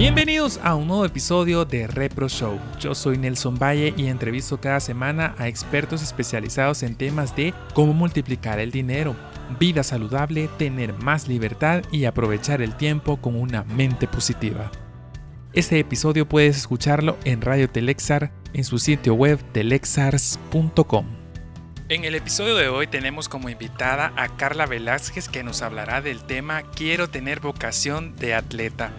Bienvenidos a un nuevo episodio de Repro Show. Yo soy Nelson Valle y entrevisto cada semana a expertos especializados en temas de cómo multiplicar el dinero, vida saludable, tener más libertad y aprovechar el tiempo con una mente positiva. Este episodio puedes escucharlo en Radio Telexar en su sitio web telexars.com. En el episodio de hoy tenemos como invitada a Carla Velázquez que nos hablará del tema Quiero tener vocación de atleta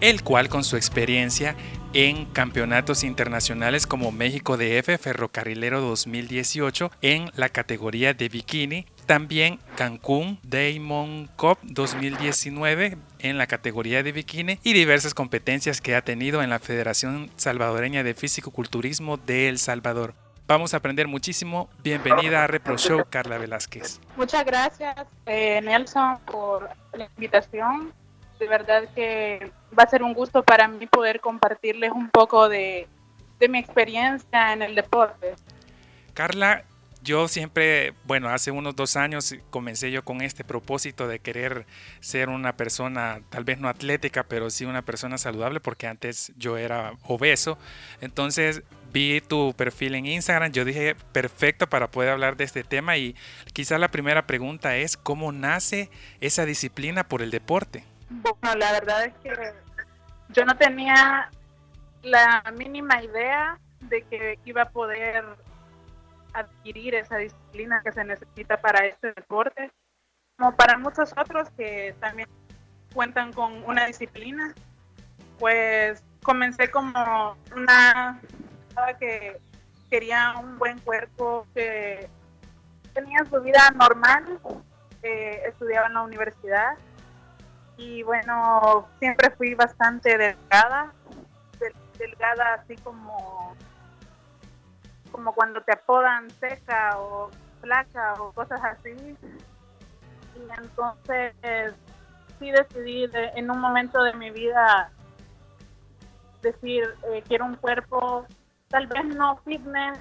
el cual con su experiencia en campeonatos internacionales como México DF Ferrocarrilero 2018 en la categoría de bikini, también Cancún Diamond Cup 2019 en la categoría de bikini y diversas competencias que ha tenido en la Federación Salvadoreña de Físico-Culturismo de El Salvador. Vamos a aprender muchísimo. Bienvenida a Repro Show, Carla Velázquez. Muchas gracias, eh, Nelson, por la invitación de verdad que va a ser un gusto para mí poder compartirles un poco de, mi experiencia en el deporte. Carla, yo siempre, bueno, hace unos dos años comencé yo con este propósito de querer ser una persona, tal vez no atlética, pero sí una persona saludable, porque antes yo era obeso. Entonces vi tu perfil en Instagram, yo dije, perfecto para poder hablar de este tema y quizás la primera pregunta es, ¿cómo nace esa disciplina por el deporte? Bueno, la verdad es que yo no tenía la mínima idea de que iba a poder adquirir esa disciplina que se necesita para este deporte, como para muchos otros que también cuentan con una disciplina, pues comencé como una que quería un buen cuerpo, que tenía su vida normal, estudiaba en la universidad y bueno, siempre fui bastante delgada, delgada así como, como cuando te apodan seca o flaca o cosas así. Y entonces sí decidí en un momento de mi vida decir, eh, quiero un cuerpo tal vez no fitness,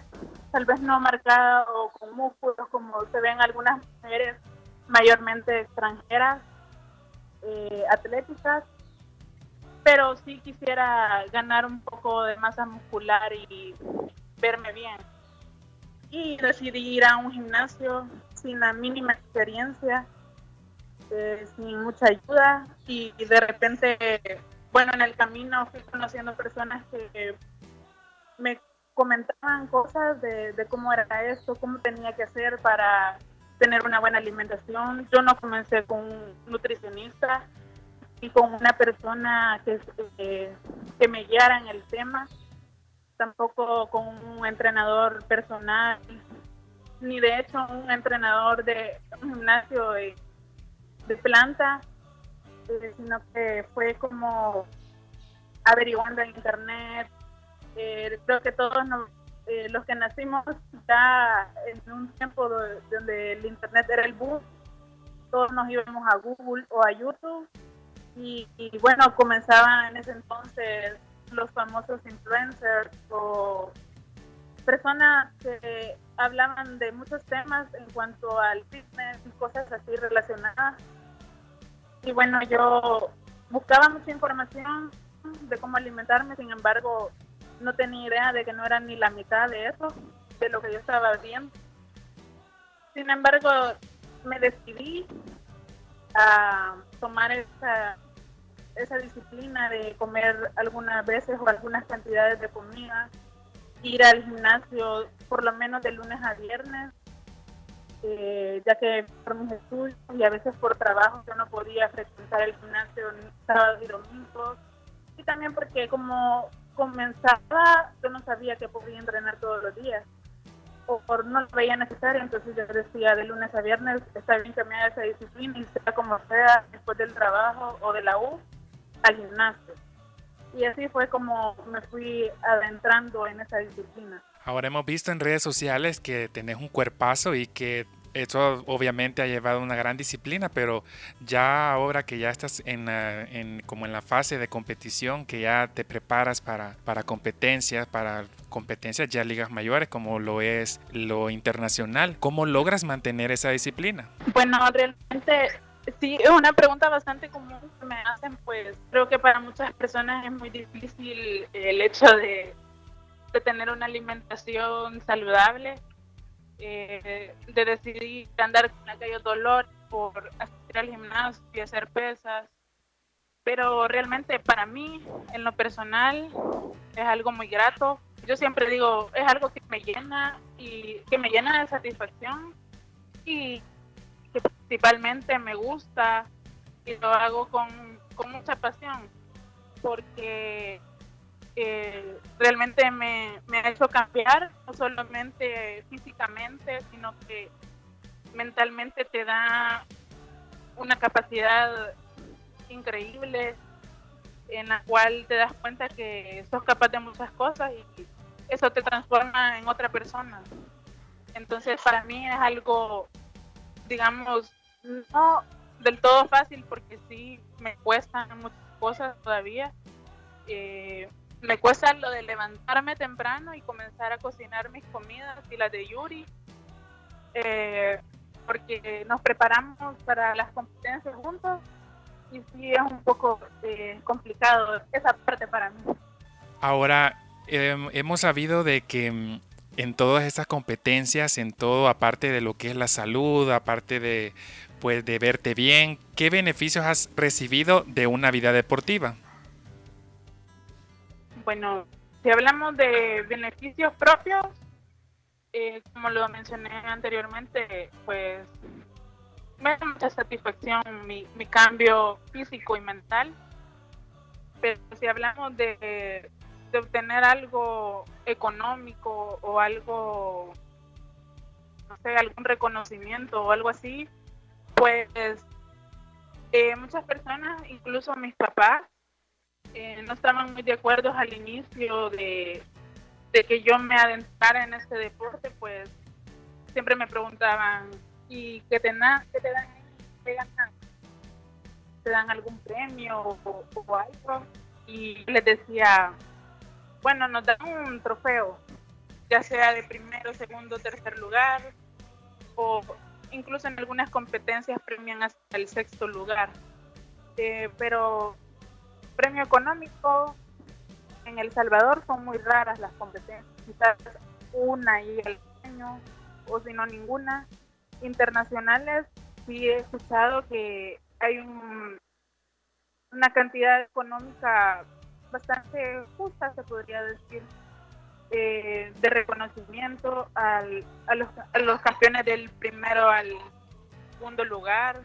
tal vez no marcado o con músculos como se ven algunas mujeres mayormente extranjeras, eh, atléticas, pero sí quisiera ganar un poco de masa muscular y verme bien. Y decidí ir a un gimnasio sin la mínima experiencia, eh, sin mucha ayuda y, de repente, bueno, en el camino fui conociendo personas que me comentaban cosas de, cómo era esto, cómo tenía que hacer para tener una buena alimentación. Yo no comencé con un nutricionista y con una persona que, eh, que me guiara en el tema, tampoco con un entrenador personal, ni de hecho un entrenador de un gimnasio de, planta, eh, sino que fue como averiguando en internet. Eh, creo que todos nos eh, los que nacimos ya en un tiempo donde el internet era el boom, todos nos íbamos a Google o a YouTube y, bueno, comenzaban en ese entonces los famosos influencers o personas que hablaban de muchos temas en cuanto al fitness y cosas así relacionadas. Y bueno, yo buscaba mucha información de cómo alimentarme, sin embargo, no tenía idea de que no era ni la mitad de eso, de lo que yo estaba viendo. Sin embargo, me decidí a tomar esa, esa disciplina de comer algunas veces o algunas cantidades de comida, ir al gimnasio por lo menos de lunes a viernes, eh, ya que por mis estudios y a veces por trabajo yo no podía frecuentar el gimnasio sábados y domingos. Y también porque como comenzaba, yo no sabía que podía entrenar todos los días. O por no lo veía necesario, entonces yo decía de lunes a viernes, está bien que me haga esa disciplina y sea como sea, después del trabajo o de la U, al gimnasio. Y así fue como me fui adentrando en esa disciplina. Ahora hemos visto en redes sociales que tenés un cuerpazo y que eso obviamente ha llevado una gran disciplina, pero ya ahora que ya estás en, en, como en la fase de competición, que ya te preparas para, para competencias, para competencias ya ligas mayores, como lo es lo internacional, ¿cómo logras mantener esa disciplina? Bueno, realmente Sí, es una pregunta bastante común que me hacen, pues creo que para muchas personas es muy difícil el hecho de, tener una alimentación saludable, eh, de decidir andar con aquellos dolores por asistir al gimnasio y hacer pesas. Pero realmente para mí, en lo personal, es algo muy grato. Yo siempre digo, es algo que me llena y que me llena de satisfacción y que principalmente me gusta y lo hago con, mucha pasión porque eh, realmente me, me, ha hecho cambiar, no solamente físicamente, sino que mentalmente te da una capacidad increíble en la cual te das cuenta que sos capaz de muchas cosas y eso te transforma en otra persona. Entonces para mí es algo digamos, no del todo fácil porque sí me cuestan muchas cosas todavía. Eh, me cuesta lo de levantarme temprano y comenzar a cocinar mis comidas y las de Yuri, eh, porque nos preparamos para las competencias juntos y sí es un poco eh, complicado esa parte para mí. Ahora, em, hemos sabido de que mm, en todas estas competencias, en todo, aparte de lo que es la salud, aparte de, pues, de verte bien, ¿qué beneficios has recibido de una vida deportiva? Bueno, si hablamos de beneficios propios, eh, como lo mencioné anteriormente, pues me da mucha satisfacción mi, mi cambio físico y mental. Pero si hablamos de obtener algo económico o algo, no sé, algún reconocimiento o algo así, pues eh, muchas personas, incluso mis papás, eh, no estaban muy de acuerdo al inicio de, que yo me adentrara en este deporte, pues siempre me preguntaban, ¿y qué te, qué te dan? ¿Qué ¿Te dan algún premio o, o algo? Y les decía, bueno, nos dan un trofeo, ya sea de primero, segundo, tercer lugar, o incluso en algunas competencias premian hasta el sexto lugar. Eh, pero premio económico en El Salvador son muy raras las competencias, quizás una y el año, o si no ninguna. Internacionales sí he escuchado que hay un, una cantidad económica bastante justa, se podría decir, eh, de reconocimiento al, a, los, a, los, campeones del primero al segundo lugar,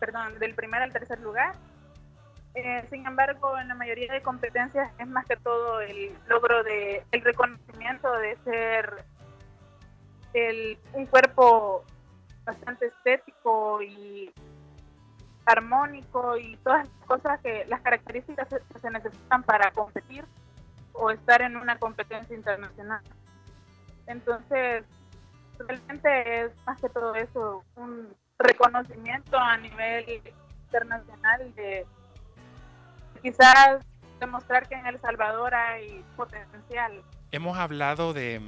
perdón, del primero al tercer lugar. Eh, sin embargo, en la mayoría de competencias es más que todo el logro de el reconocimiento de ser el, un cuerpo bastante estético y armónico y todas las cosas que las características que se necesitan para competir o estar en una competencia internacional. Entonces, realmente es más que todo eso, un reconocimiento a nivel internacional de quizás demostrar que en El Salvador hay potencial. Hemos hablado de,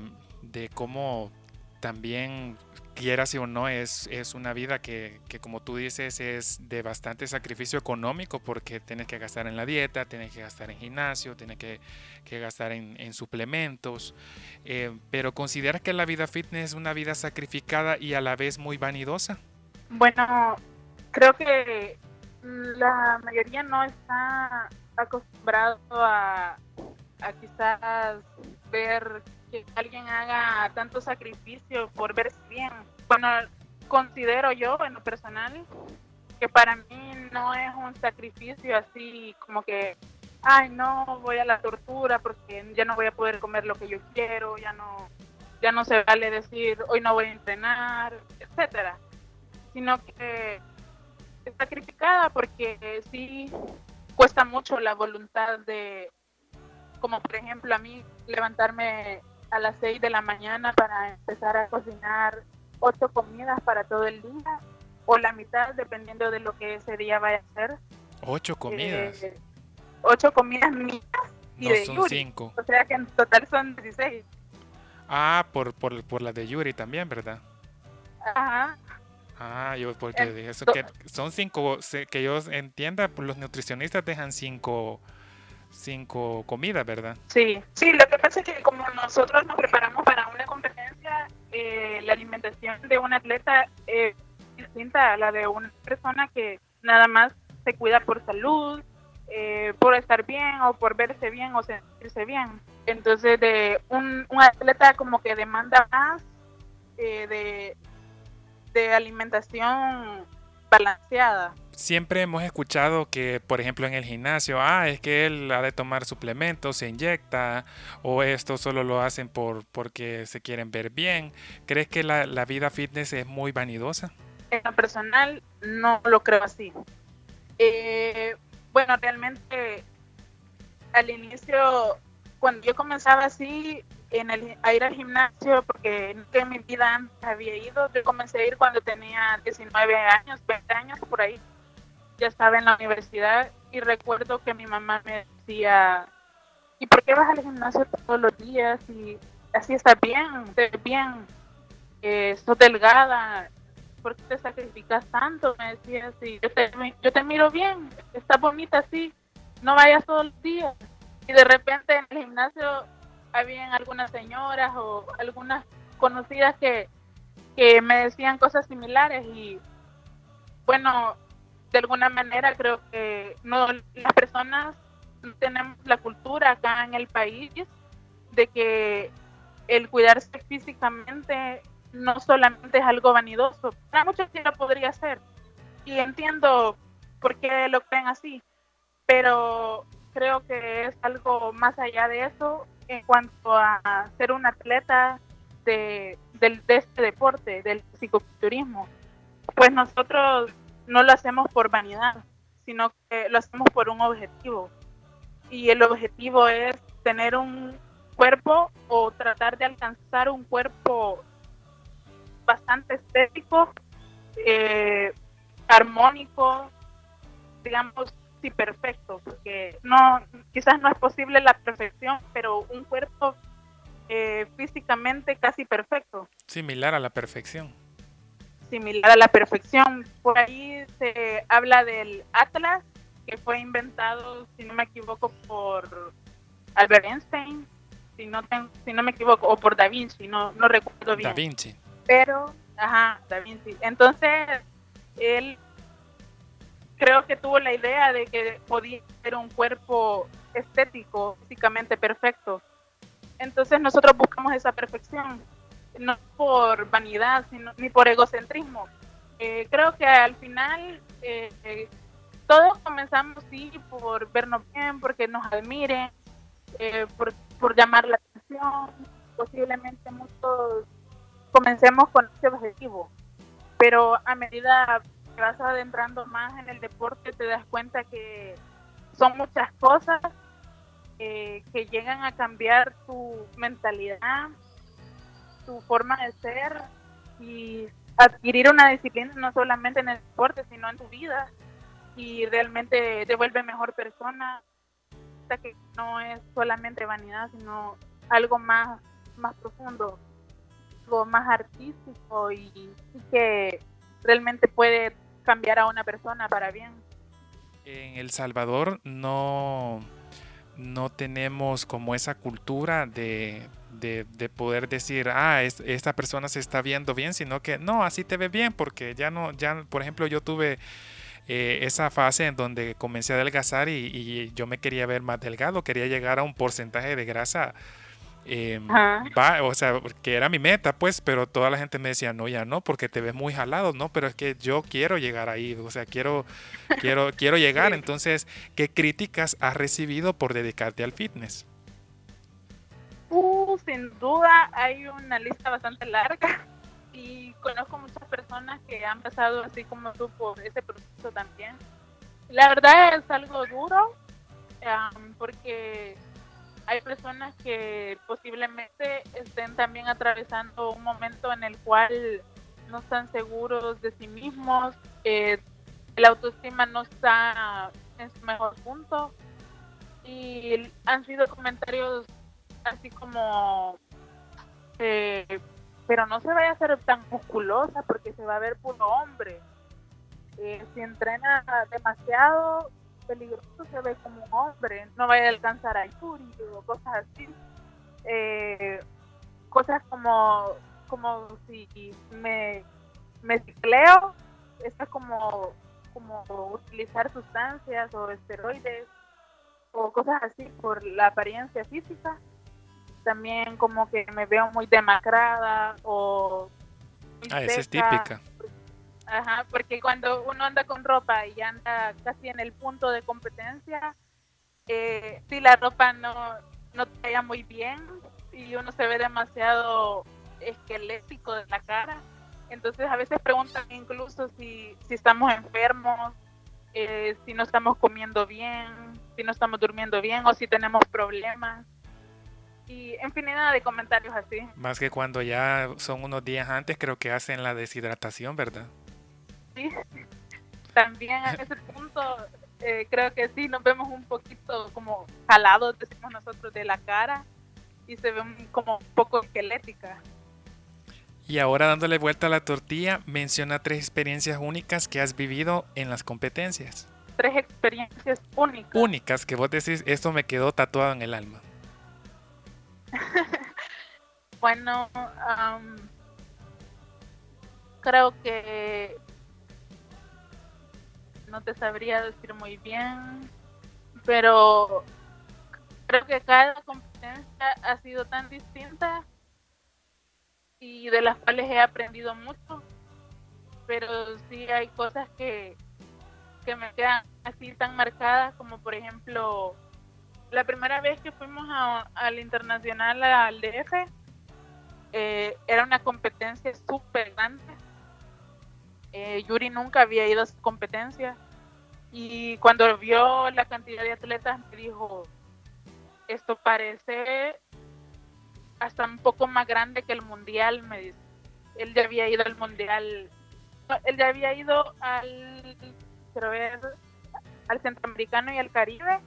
de cómo también quieras o no, es, es una vida que, que, como tú dices, es de bastante sacrificio económico porque tienes que gastar en la dieta, tienes que gastar en gimnasio, tienes que, que gastar en, en suplementos. Eh, pero ¿consideras que la vida fitness es una vida sacrificada y a la vez muy vanidosa? Bueno, creo que la mayoría no está acostumbrado a, quizás ver que alguien haga tanto sacrificio por verse bien. Bueno, considero yo en lo personal que para mí no es un sacrificio así como que, ay, no, voy a la tortura porque ya no voy a poder comer lo que yo quiero, ya no, ya no se vale decir, hoy no voy a entrenar, etcétera, sino que es sacrificada porque sí cuesta mucho la voluntad de, como por ejemplo a mí, levantarme a las 6 de la mañana para empezar a cocinar ocho comidas para todo el día o la mitad dependiendo de lo que ese día vaya a ser. Ocho comidas. Eh, ocho comidas mías y no, de son Yuri. cinco. O sea que en total son 16. Ah, por, por, por la de Yuri también, ¿verdad? Ajá. Ah, yo porque eso que son cinco, que yo entienda, pues, los nutricionistas dejan cinco, cinco comidas, ¿verdad? Sí, sí, lo que pasa es que como nosotros nos preparamos para una competencia, eh, la alimentación de un atleta es distinta a la de una persona que nada más se cuida por salud, eh, por estar bien o por verse bien o sentirse bien. Entonces, de un, un atleta como que demanda más eh, de, de alimentación balanceada. Siempre hemos escuchado que, por ejemplo, en el gimnasio, ah, es que él ha de tomar suplementos, se inyecta, o esto solo lo hacen por porque se quieren ver bien. ¿Crees que la, la vida fitness es muy vanidosa? En lo personal, no lo creo así. Eh, bueno, realmente al inicio, cuando yo comenzaba así en el, a ir al gimnasio, porque en mi vida antes había ido, yo comencé a ir cuando tenía 19 años, 20 años por ahí. Ya estaba en la universidad y recuerdo que mi mamá me decía, ¿y por qué vas al gimnasio todos los días? Y así estás bien, estás bien, eh, delgada, ¿por qué te sacrificas tanto? Me decía así, yo te, yo te miro bien, estás bonita así, no vayas todos los días. Y de repente en el gimnasio habían algunas señoras o algunas conocidas que, que me decían cosas similares y bueno, de alguna manera creo que no las personas tenemos la cultura acá en el país de que el cuidarse físicamente no solamente es algo vanidoso, para muchos sí lo podría ser. Y entiendo por qué lo creen así, pero creo que es algo más allá de eso en cuanto a ser un atleta de, de este deporte, del psicoculturismo. Pues nosotros no lo hacemos por vanidad, sino que lo hacemos por un objetivo. Y el objetivo es tener un cuerpo o tratar de alcanzar un cuerpo bastante estético, eh, armónico, digamos, sí perfecto, porque no, quizás no es posible la perfección, pero un cuerpo eh, físicamente casi perfecto. Similar a la perfección. Similar a la perfección. Por ahí se habla del Atlas, que fue inventado, si no me equivoco, por Albert Einstein, si no, si no me equivoco, o por Da Vinci, no, no recuerdo bien. Da Vinci pero, ajá, Da Vinci. Entonces, él creo que tuvo la idea de que podía ser un cuerpo estético, físicamente perfecto. Entonces nosotros buscamos esa perfección, no por vanidad, sino, ni por egocentrismo. Eh, creo que al final eh, eh, todos comenzamos sí por vernos bien, porque nos admiren, por, por llamar la atención. Posiblemente muchos comencemos con ese objetivo. Pero a medida que vas adentrando más en el deporte, te das cuenta que son muchas cosas eh, que llegan a cambiar tu mentalidad, tu forma de ser y adquirir una disciplina no solamente en el deporte, sino en tu vida. Y realmente te vuelve mejor persona, que no es solamente vanidad, sino algo más, más profundo más artístico y, que realmente puede cambiar a una persona para bien. En El Salvador no, no tenemos como esa cultura de, de, poder decir, ah, esta persona se está viendo bien, sino que no, así te ve bien, porque ya no, ya, por ejemplo, yo tuve eh, esa fase en donde comencé a adelgazar y, y, yo me quería ver más delgado, quería llegar a un porcentaje de grasa Em, va, o sea, que era mi meta, pues, pero toda la gente me decía, no, ya no, porque te ves muy jalado, ¿no? Pero es que yo quiero llegar ahí, o sea, quiero, quiero, quiero llegar. Entonces, ¿qué críticas has recibido por dedicarte al fitness? Uh, sin duda hay una lista bastante larga y conozco muchas personas que han pasado así como tú por ese proceso también. La verdad es algo duro porque hay personas que posiblemente estén también atravesando un momento en el cual no están seguros de sí mismos, eh, la autoestima no está en su mejor punto y han sido comentarios así como eh, pero no se vaya a hacer tan musculosa porque se va a ver puro hombre. Eh, si entrena demasiado peligroso, se ve como un hombre, no vaya a alcanzar a Yuri o cosas así. Eh, cosas como, como si me, me cicleo, es como, como utilizar sustancias o esteroides o cosas así por la apariencia física. También como que me veo muy demacrada o... ah, esa es típica. Ajá, porque cuando uno anda con ropa y anda casi en el punto de competencia, eh, si la ropa no, no te vaya muy bien y uno se ve demasiado esquelético de la cara, entonces a veces preguntan incluso si, si estamos enfermos, eh, si no estamos comiendo bien, si no estamos durmiendo bien o si tenemos problemas. Y infinidad de comentarios así. Más que cuando ya son unos días antes, creo que hacen la deshidratación, ¿verdad? Sí, también a ese punto eh, creo que sí, nos vemos un poquito como jalados, decimos nosotros, de la cara y se ve como un poco esquelética. Y ahora dándole vuelta a la tortilla, menciona tres experiencias únicas que has vivido en las competencias. Tres experiencias únicas. Únicas, que vos decís, esto me quedó tatuado en el alma. bueno, creo que no te sabría decir muy bien, pero creo que cada competencia ha sido tan distinta y de las cuales he aprendido mucho, pero sí hay cosas que, que me quedan así tan marcadas como por ejemplo la primera vez que fuimos al internacional al DF eh, era una competencia súper grande eh, Yuri nunca había ido a su competencia y cuando vio la cantidad de atletas me dijo esto parece hasta un poco más grande que el mundial, me dice. Él ya había ido al mundial, él ya había ido al, quiero al centroamericano y al Caribe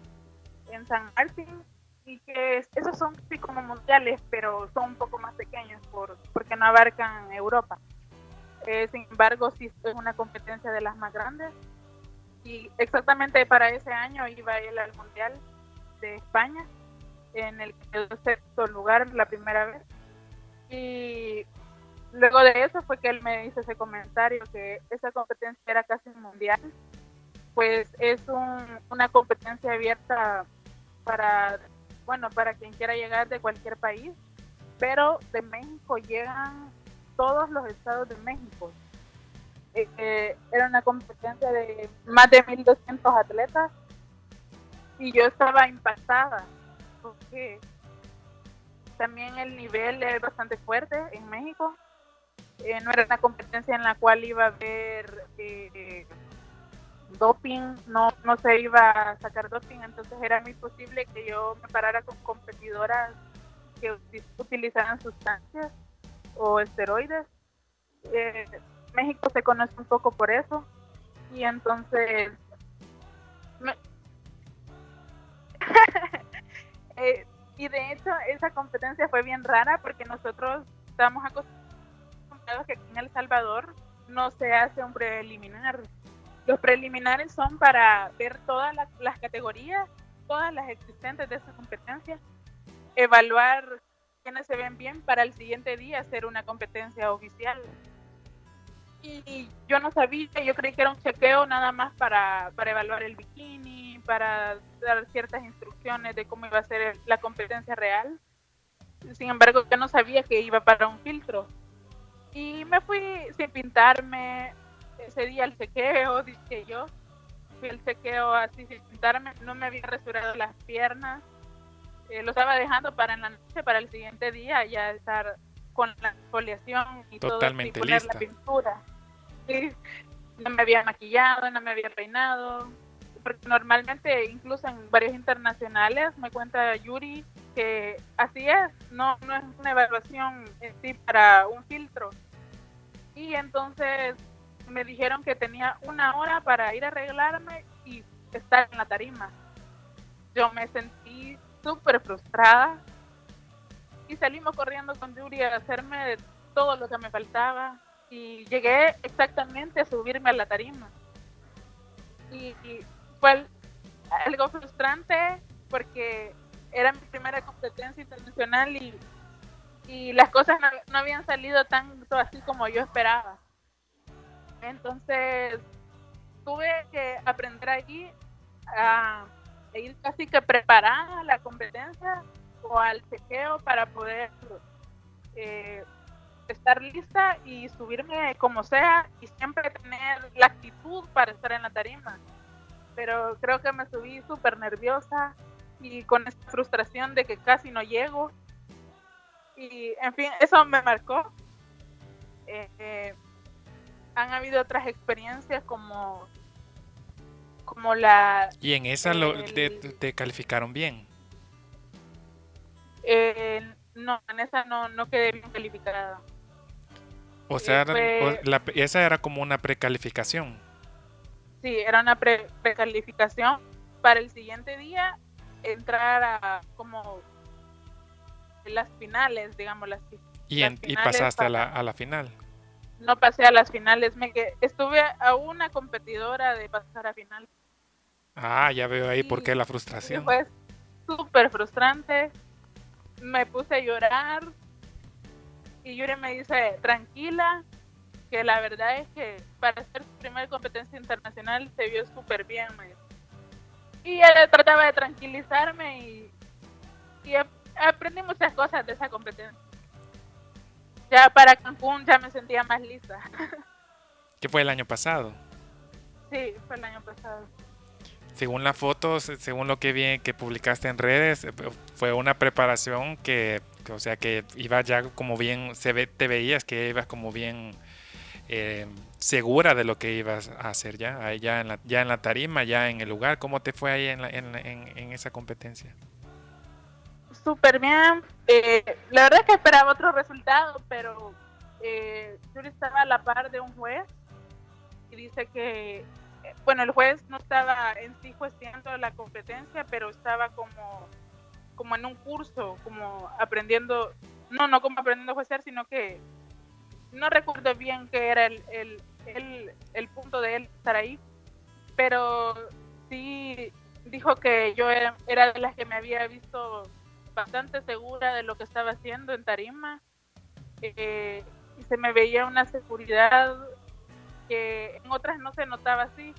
en San Martín y que esos son como mundiales, pero son un poco más pequeños por, porque no abarcan Europa. Sin embargo, sí es una competencia de las más grandes y exactamente para ese año iba él al mundial de España en el sexto lugar la primera vez. Y luego de eso fue que él me hizo ese comentario que esa competencia era casi mundial. Pues es una competencia abierta para, bueno, para quien quiera llegar de cualquier país, pero de México llegan todos los estados de México. Eh, era una competencia de más de 1.200 atletas y yo estaba impactada porque también el nivel es bastante fuerte en México. Eh, no era una competencia en la cual iba a haber eh, doping, no, no se iba a sacar doping, entonces era muy posible que yo me parara con competidoras que utilizaran sustancias o esteroides. México se conoce un poco por eso y entonces Eh, y de hecho, esa competencia fue bien rara porque nosotros estamos acostumbrados que en El Salvador no se hace un preliminar. Los preliminares son para ver todas las, categorías, todas las existentes de esa competencia, evaluar se ven bien para el siguiente día hacer una competencia oficial. Y yo no sabía, yo creí que era un chequeo nada más para, para evaluar el bikini, para dar ciertas instrucciones de cómo iba a ser la competencia real. Sin embargo, yo no sabía que iba para un filtro. Y me fui sin pintarme. Ese día el chequeo, dije yo. Fui el chequeo así sin pintarme. No me había resurado las piernas. Eh, lo estaba dejando para en la noche, para el siguiente día, ya estar con la foliación y Totalmente todo, y la pintura. No me había maquillado, no me había peinado, porque normalmente incluso en varios internacionales me cuenta Yuri que así es, no, no es una evaluación en sí para un filtro. Y entonces me dijeron que tenía una hora para ir a arreglarme y estar en la tarima. Yo me sentí súper frustrada y salimos corriendo con Yuri a hacerme todo lo que me faltaba y llegué exactamente a subirme a la tarima. Y, fue algo frustrante porque era mi primera competencia internacional y, y las cosas no, habían salido tanto así como yo esperaba. Entonces tuve que aprender allí a, ir casi que preparada a la competencia o al chequeo para poder eh, estar lista y subirme como sea y siempre tener la actitud para estar en la tarima. Pero creo que me subí súper nerviosa y con esta frustración de que casi no llego. Y en fin, eso me marcó. Eh, eh, han habido otras experiencias como como la y en esa lo, te, calificaron bien eh, no en esa no, no quedé bien calificada o sea, esa era como una precalificación. Sí, era una pre precalificación para el siguiente día entrar a como las finales, digamos las, y, y pasaste a la, a la final. No pasé a las finales, me que estuve a una competidora de pasar a final. Ah, ya veo ahí por qué la frustración. Fue súper frustrante. Me puse a llorar, y Yuri me dice, tranquila, que la verdad es que para hacer su primera competencia internacional se vio súper bien. Y ella trataba de tranquilizarme y, aprendí muchas cosas de esa competencia. Ya para Cancún ya me sentía más lista. ¿Qué fue el año pasado? Sí, fue el año pasado. Según las fotos, según lo que vi que publicaste en redes, fue una preparación que o sea que ibas ya como bien, se ve, te veías que ibas como bien eh, segura de lo que ibas a hacer ya, ya en, la, ya en la tarima, ya en el lugar. ¿Cómo te fue ahí en, en, esa competencia? Súper bien. Eh, la verdad es que esperaba otro resultado, pero eh, yo estaba a la par de un juez y dice que, bueno, el juez no estaba en sí juiciando la competencia, pero estaba como como en un curso, como aprendiendo, no, no como aprendiendo a juiciar, sino que no recuerdo bien qué era el, el, el, punto de él estar ahí, pero sí dijo que yo era, era, de las que me había visto bastante segura de lo que estaba haciendo en Tarima eh, y se me veía una seguridad que en otras no se notaba así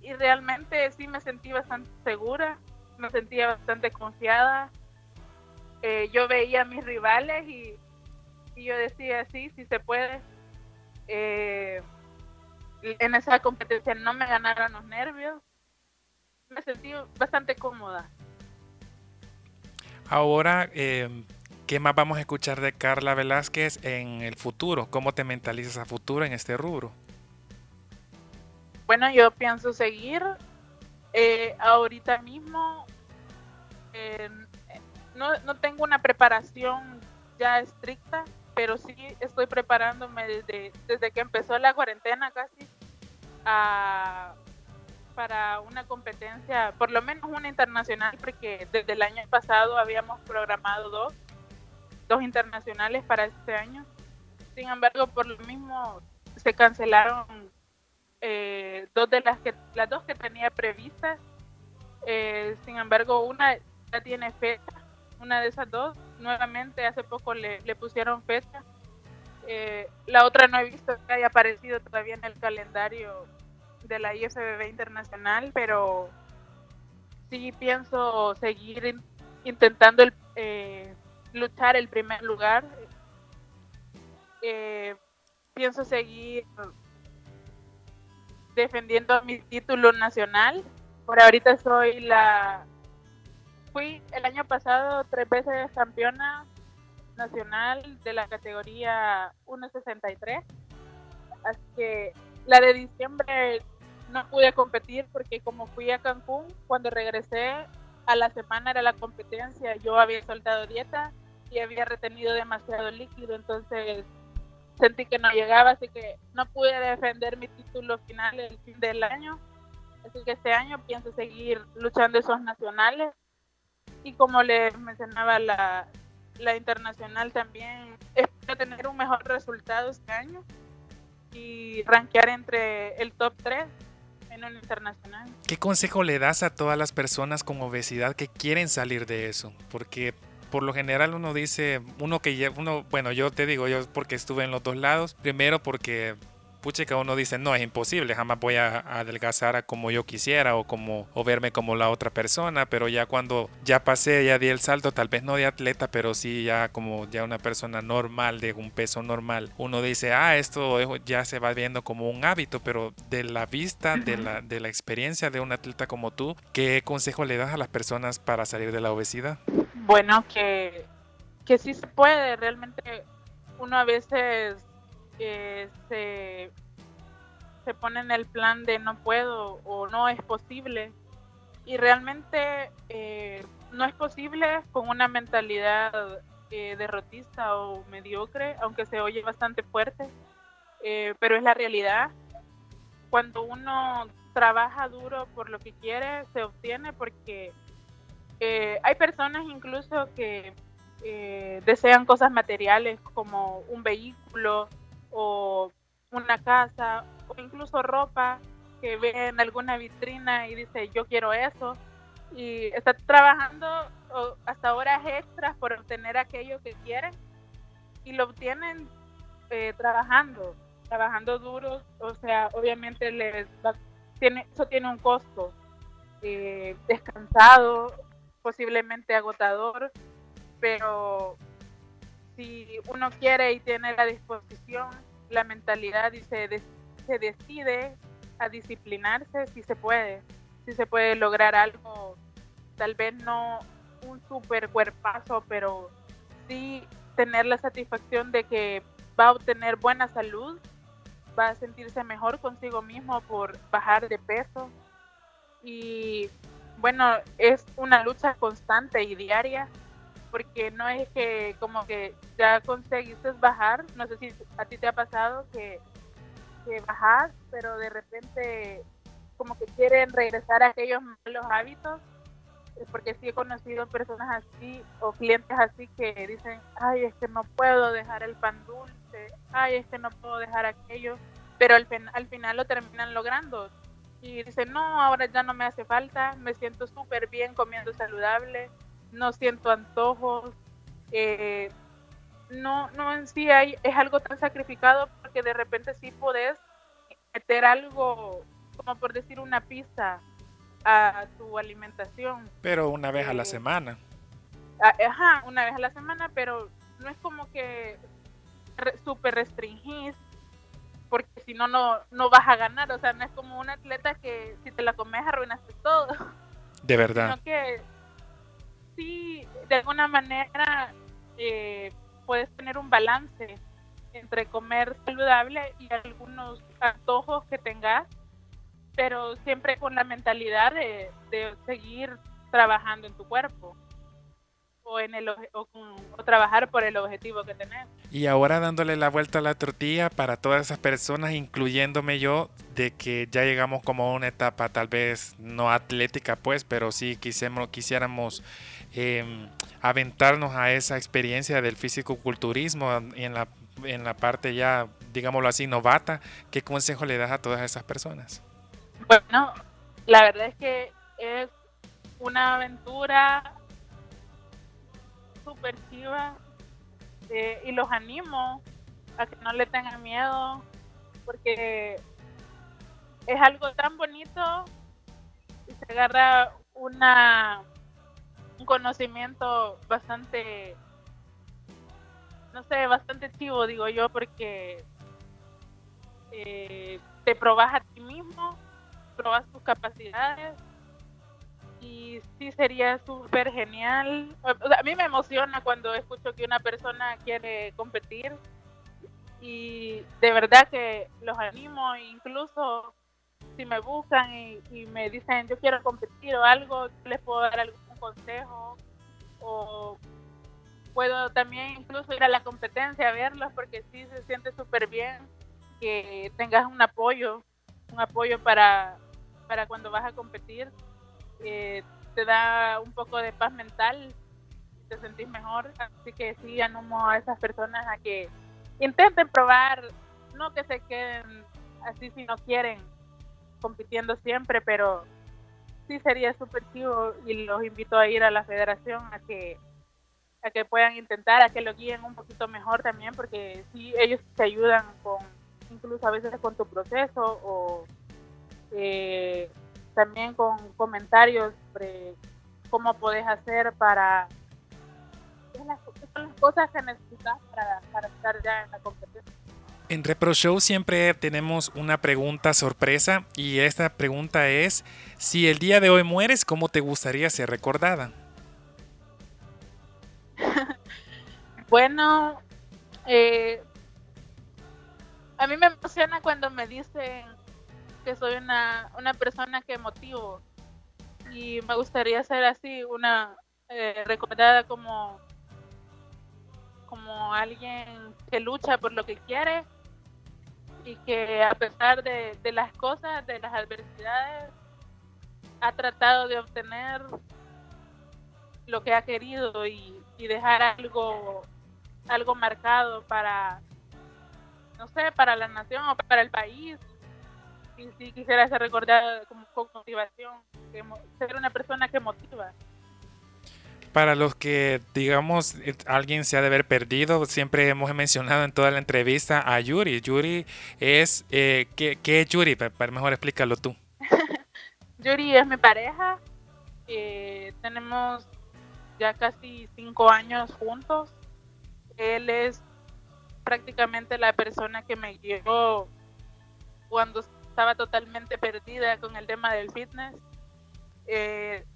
y realmente sí me sentí bastante segura me sentía bastante confiada. Eh, yo veía a mis rivales y, yo decía, sí, sí se puede. Eh, en esa competencia no me ganaron los nervios. Me sentí bastante cómoda. Ahora, eh, ¿qué más vamos a escuchar de Carla Velázquez en el futuro? ¿Cómo te mentalizas a futuro en este rubro? Bueno, yo pienso seguir eh, ahorita mismo no, no, tengo una preparación ya estricta, pero sí estoy preparándome desde, desde que empezó la cuarentena casi para una competencia, por lo menos una internacional, porque desde el año pasado habíamos programado dos, dos internacionales para este año. Sin embargo, por lo mismo se cancelaron eh, dos de las que las dos que tenía previstas eh, sin embargo, una ya tiene fecha, una de esas dos. Nuevamente, hace poco le, pusieron fecha. Eh, la otra no he visto que haya aparecido todavía en el calendario de la IFBB Internacional, pero sí pienso seguir intentando el, luchar el primer lugar. pienso seguir defendiendo mi título nacional por ahorita soy la... Fui el año pasado tres veces campeona nacional de la categoría 1.63. Así que la de diciembre no pude competir porque como fui a Cancún, cuando regresé a la semana era la competencia, yo había soltado dieta y había retenido demasiado líquido, entonces sentí que no llegaba, así que no pude defender mi título final el fin del año Así que este año pienso seguir luchando esos nacionales. Y como les mencionaba, la, internacional también a tener un mejor resultado este año y rankear entre el top 3 en un internacional. ¿Qué consejo le das a todas las personas con obesidad que quieren salir de eso? Porque por lo general uno dice, uno que uno, bueno, yo te digo, yo porque estuve en los dos lados, primero porque que uno dice, no, es imposible, jamás voy a, adelgazar a como yo quisiera o como o verme como la otra persona, pero ya cuando ya pasé, ya di el salto, tal vez no de atleta, pero sí ya como ya una persona normal, de un peso normal, uno dice, ah, esto ya se va viendo como un hábito, pero de la vista, de la, de la experiencia de un atleta como tú, ¿qué consejo le das a las personas para salir de la obesidad? Bueno, que, que sí se puede, realmente uno a veces que se, se pone en el plan de no puedo o no es posible. Y realmente eh, no es posible con una mentalidad eh, derrotista o mediocre, aunque se oye bastante fuerte, eh, pero es la realidad. Cuando uno trabaja duro por lo que quiere, se obtiene porque hay personas incluso que desean cosas materiales como un vehículo, o una casa o incluso ropa que ve en alguna vitrina y dice yo quiero eso y está trabajando hasta horas extras por obtener aquello que quieren y lo obtienen eh, trabajando, trabajando duro, o sea, obviamente les tiene, eso tiene un costo, eh, descansado, posiblemente agotador, pero si uno quiere y tiene la disposición, la mentalidad y se, se decide a disciplinarse, si se puede, si se puede lograr algo, tal vez no un super cuerpazo, pero sí tener la satisfacción de que va a obtener buena salud, va a sentirse mejor consigo mismo por bajar de peso. Y bueno, es una lucha constante y diaria porque no es que como que ya conseguiste bajar, no sé si a ti te ha pasado que, que bajas, pero de repente como que quieren regresar a aquellos malos hábitos, porque sí he conocido personas así o clientes así que dicen, ay, es que no puedo dejar el pan dulce, ay, es que no puedo dejar aquello, pero al, al final lo terminan logrando. Y dicen, no, ahora ya no me hace falta, me siento súper bien comiendo saludable, no siento antojos, eh, no, no en sí hay, es algo tan sacrificado porque de repente sí podés meter algo, como por decir una pizza a tu alimentación. Pero una vez a la eh, semana. Ajá, una vez a la semana, pero no es como que súper restringís porque si no, no vas a ganar. O sea, no es como un atleta que si te la comes arruinaste todo. De verdad. Sino que sí, de alguna manera eh, puedes tener un balance entre comer saludable y algunos antojos que tengas, pero siempre con la mentalidad de, seguir trabajando en tu cuerpo o, en el, o, o, trabajar por el objetivo que tenés. Y ahora dándole la vuelta a la tortilla para todas esas personas, incluyéndome yo, de que ya llegamos como a una etapa tal vez no atlética, pues, pero sí quisiéramos, quisiéramos Em, aventarnos a esa experiencia del físico-culturismo en la, en la parte ya, digámoslo así, novata, ¿qué consejo le das a todas esas personas? Bueno, la verdad es que es una aventura súper chiva eh, y los animo a que no le tengan miedo porque es algo tan bonito y se agarra una un conocimiento bastante, no sé, bastante chivo, digo yo, porque eh, te probas a ti mismo, probas tus capacidades y sí sería súper genial. a mí me emociona cuando escucho que una persona quiere competir y de verdad que los animo, incluso si me buscan y, me dicen yo quiero competir o algo, les puedo dar algo consejo o puedo también incluso ir a la competencia a verlos porque sí se siente súper bien que tengas un apoyo, un apoyo para, para cuando vas a competir. Te da un poco de paz mental te sentís mejor. Así que sí, animo a esas personas a que intenten probar, no que se queden así si no quieren compitiendo siempre, pero sí sería súper chivo y los invito a ir a la federación a que a que puedan intentar, a que lo guíen un poquito mejor también, porque sí, ellos te ayudan con, incluso a veces con tu proceso o eh, también con comentarios sobre cómo puedes hacer para las, cosas que necesitas para, para estar ya en la competencia. En Repro Show siempre tenemos una pregunta sorpresa y esta pregunta es, si el día de hoy mueres, ¿cómo te gustaría ser recordada? bueno, eh, a mí me emociona cuando me dicen que soy una, una persona que motivo. Y me gustaría ser así, una eh, recordada como como alguien que lucha por lo que quiere y que a pesar de, las cosas, de las adversidades, ha tratado de obtener lo que ha querido y, dejar algo algo marcado para no sé para la nación o para el país y si quisiera ser recordada como con motivación ser una persona que motiva para los que, digamos, eh, alguien se ha de haber perdido, siempre hemos mencionado en toda la entrevista a Yuri. Yuri es, eh, ¿qué, es Yuri? Para, mejor explícalo tú. Yuri es mi pareja. Eh, tenemos ya casi cinco años juntos. Él es prácticamente la persona que me guió cuando estaba totalmente perdida con el tema del fitness. Eh,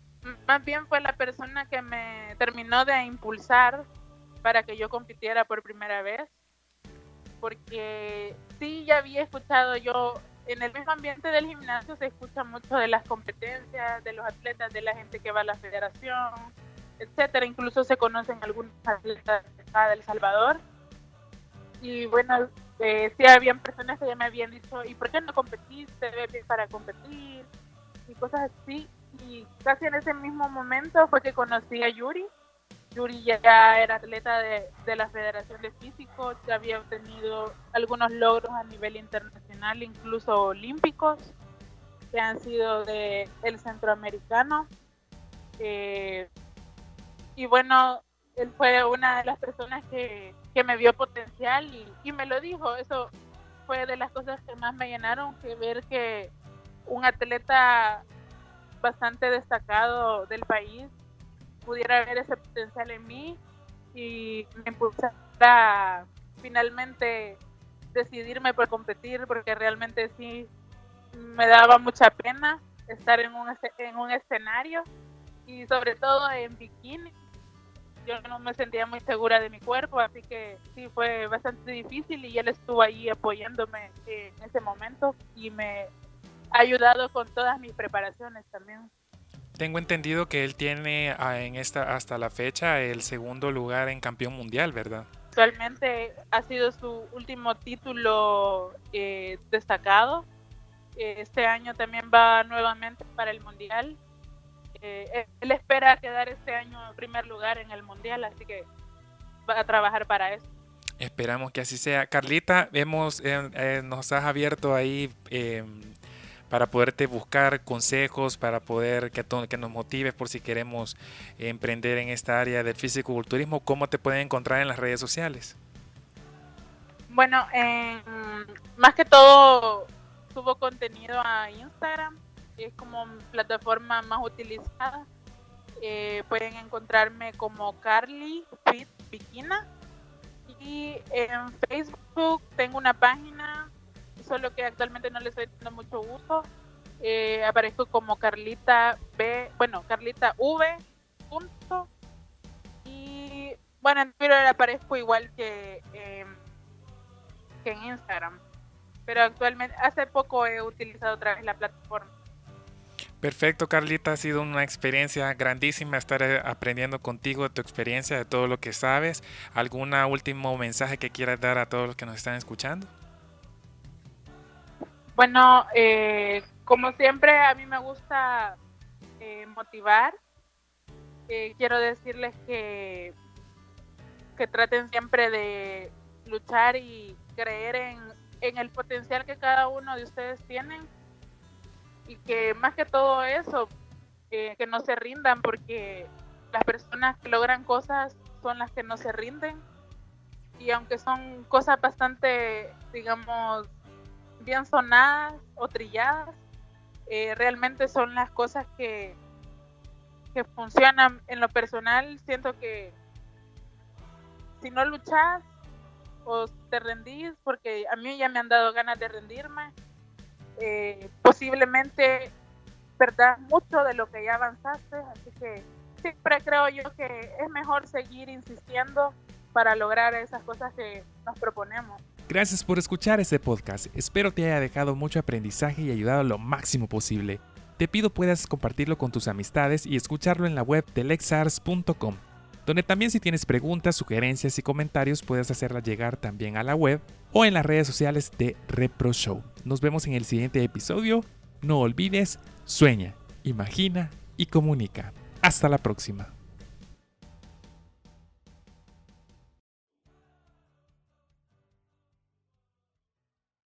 más bien fue la persona que me terminó de impulsar para que yo compitiera por primera vez. Porque sí, ya había escuchado yo, en el mismo ambiente del gimnasio se escucha mucho de las competencias, de los atletas, de la gente que va a la federación, etcétera. Incluso se conocen algunos atletas de El Salvador. Y bueno, eh, sí habían personas que ya me habían dicho, ¿y por qué no competiste? bien para competir? Y cosas así y casi en ese mismo momento fue que conocí a Yuri. Yuri ya era atleta de, la Federación de Físico, ya había obtenido algunos logros a nivel internacional, incluso olímpicos, que han sido de el centroamericano. Eh, y bueno, él fue una de las personas que, me vio potencial y, y, me lo dijo. Eso fue de las cosas que más me llenaron, que ver que un atleta bastante destacado del país pudiera ver ese potencial en mí y me impulsara finalmente decidirme por competir porque realmente sí me daba mucha pena estar en un, en un escenario y sobre todo en bikini. Yo no me sentía muy segura de mi cuerpo, así que sí fue bastante difícil y él estuvo ahí apoyándome en ese momento y me ayudado con todas mis preparaciones también. Tengo entendido que él tiene ah, en esta hasta la fecha el segundo lugar en campeón mundial, ¿verdad? Actualmente ha sido su último título eh, destacado. Este año también va nuevamente para el mundial. Eh, él espera quedar este año en primer lugar en el mundial, así que va a trabajar para eso. Esperamos que así sea. Carlita, hemos, nos has abierto ahí em, para poderte buscar consejos, para poder que, que nos motives por si queremos emprender en esta área del físico-culturismo, ¿cómo te pueden encontrar en las redes sociales? Bueno, más que todo subo contenido a Instagram, es como plataforma más utilizada. Eh, pueden encontrarme como Carly Fit Bikina. Y en Facebook tengo una página solo que actualmente no le estoy dando mucho uso. Eh, aparezco como Carlita B, bueno, Carlita V. Punto. Y bueno, en Twitter aparezco igual que, em, que en Instagram. Pero actualmente, hace poco he utilizado otra vez la plataforma. Perfecto, Carlita, ha sido una experiencia grandísima estar eh, aprendiendo contigo de tu experiencia, de todo lo que sabes. ¿Algún último mensaje que quieras dar a todos los que nos están escuchando? Bueno, eh, como siempre, a mí me gusta eh, motivar eh, quiero decirles que, que traten siempre de luchar y creer en, en el potencial que cada uno de ustedes tienen y que más que todo eso, que no se rindan porque las personas que logran cosas son las que no se rinden y aunque son cosas bastante, digamos, bien sonadas o trilladas, eh, realmente son las cosas que, que funcionan en lo personal. Siento que si no luchas o te rendís, porque a mí ya me han dado ganas de rendirme, eh, posiblemente perdás mucho de lo que ya avanzaste, así que siempre creo yo que es mejor seguir insistiendo para lograr esas cosas que nos proponemos. Gracias por escuchar este podcast. Espero te haya dejado mucho aprendizaje y ayudado lo máximo posible. Te pido puedas compartirlo con tus amistades y escucharlo en la web de lexars.com, donde también si tienes preguntas, sugerencias y comentarios puedes hacerlas llegar también a la web o en las redes sociales de Repro Show. Nos vemos en el siguiente episodio. No olvides, sueña, imagina y comunica. Hasta la próxima.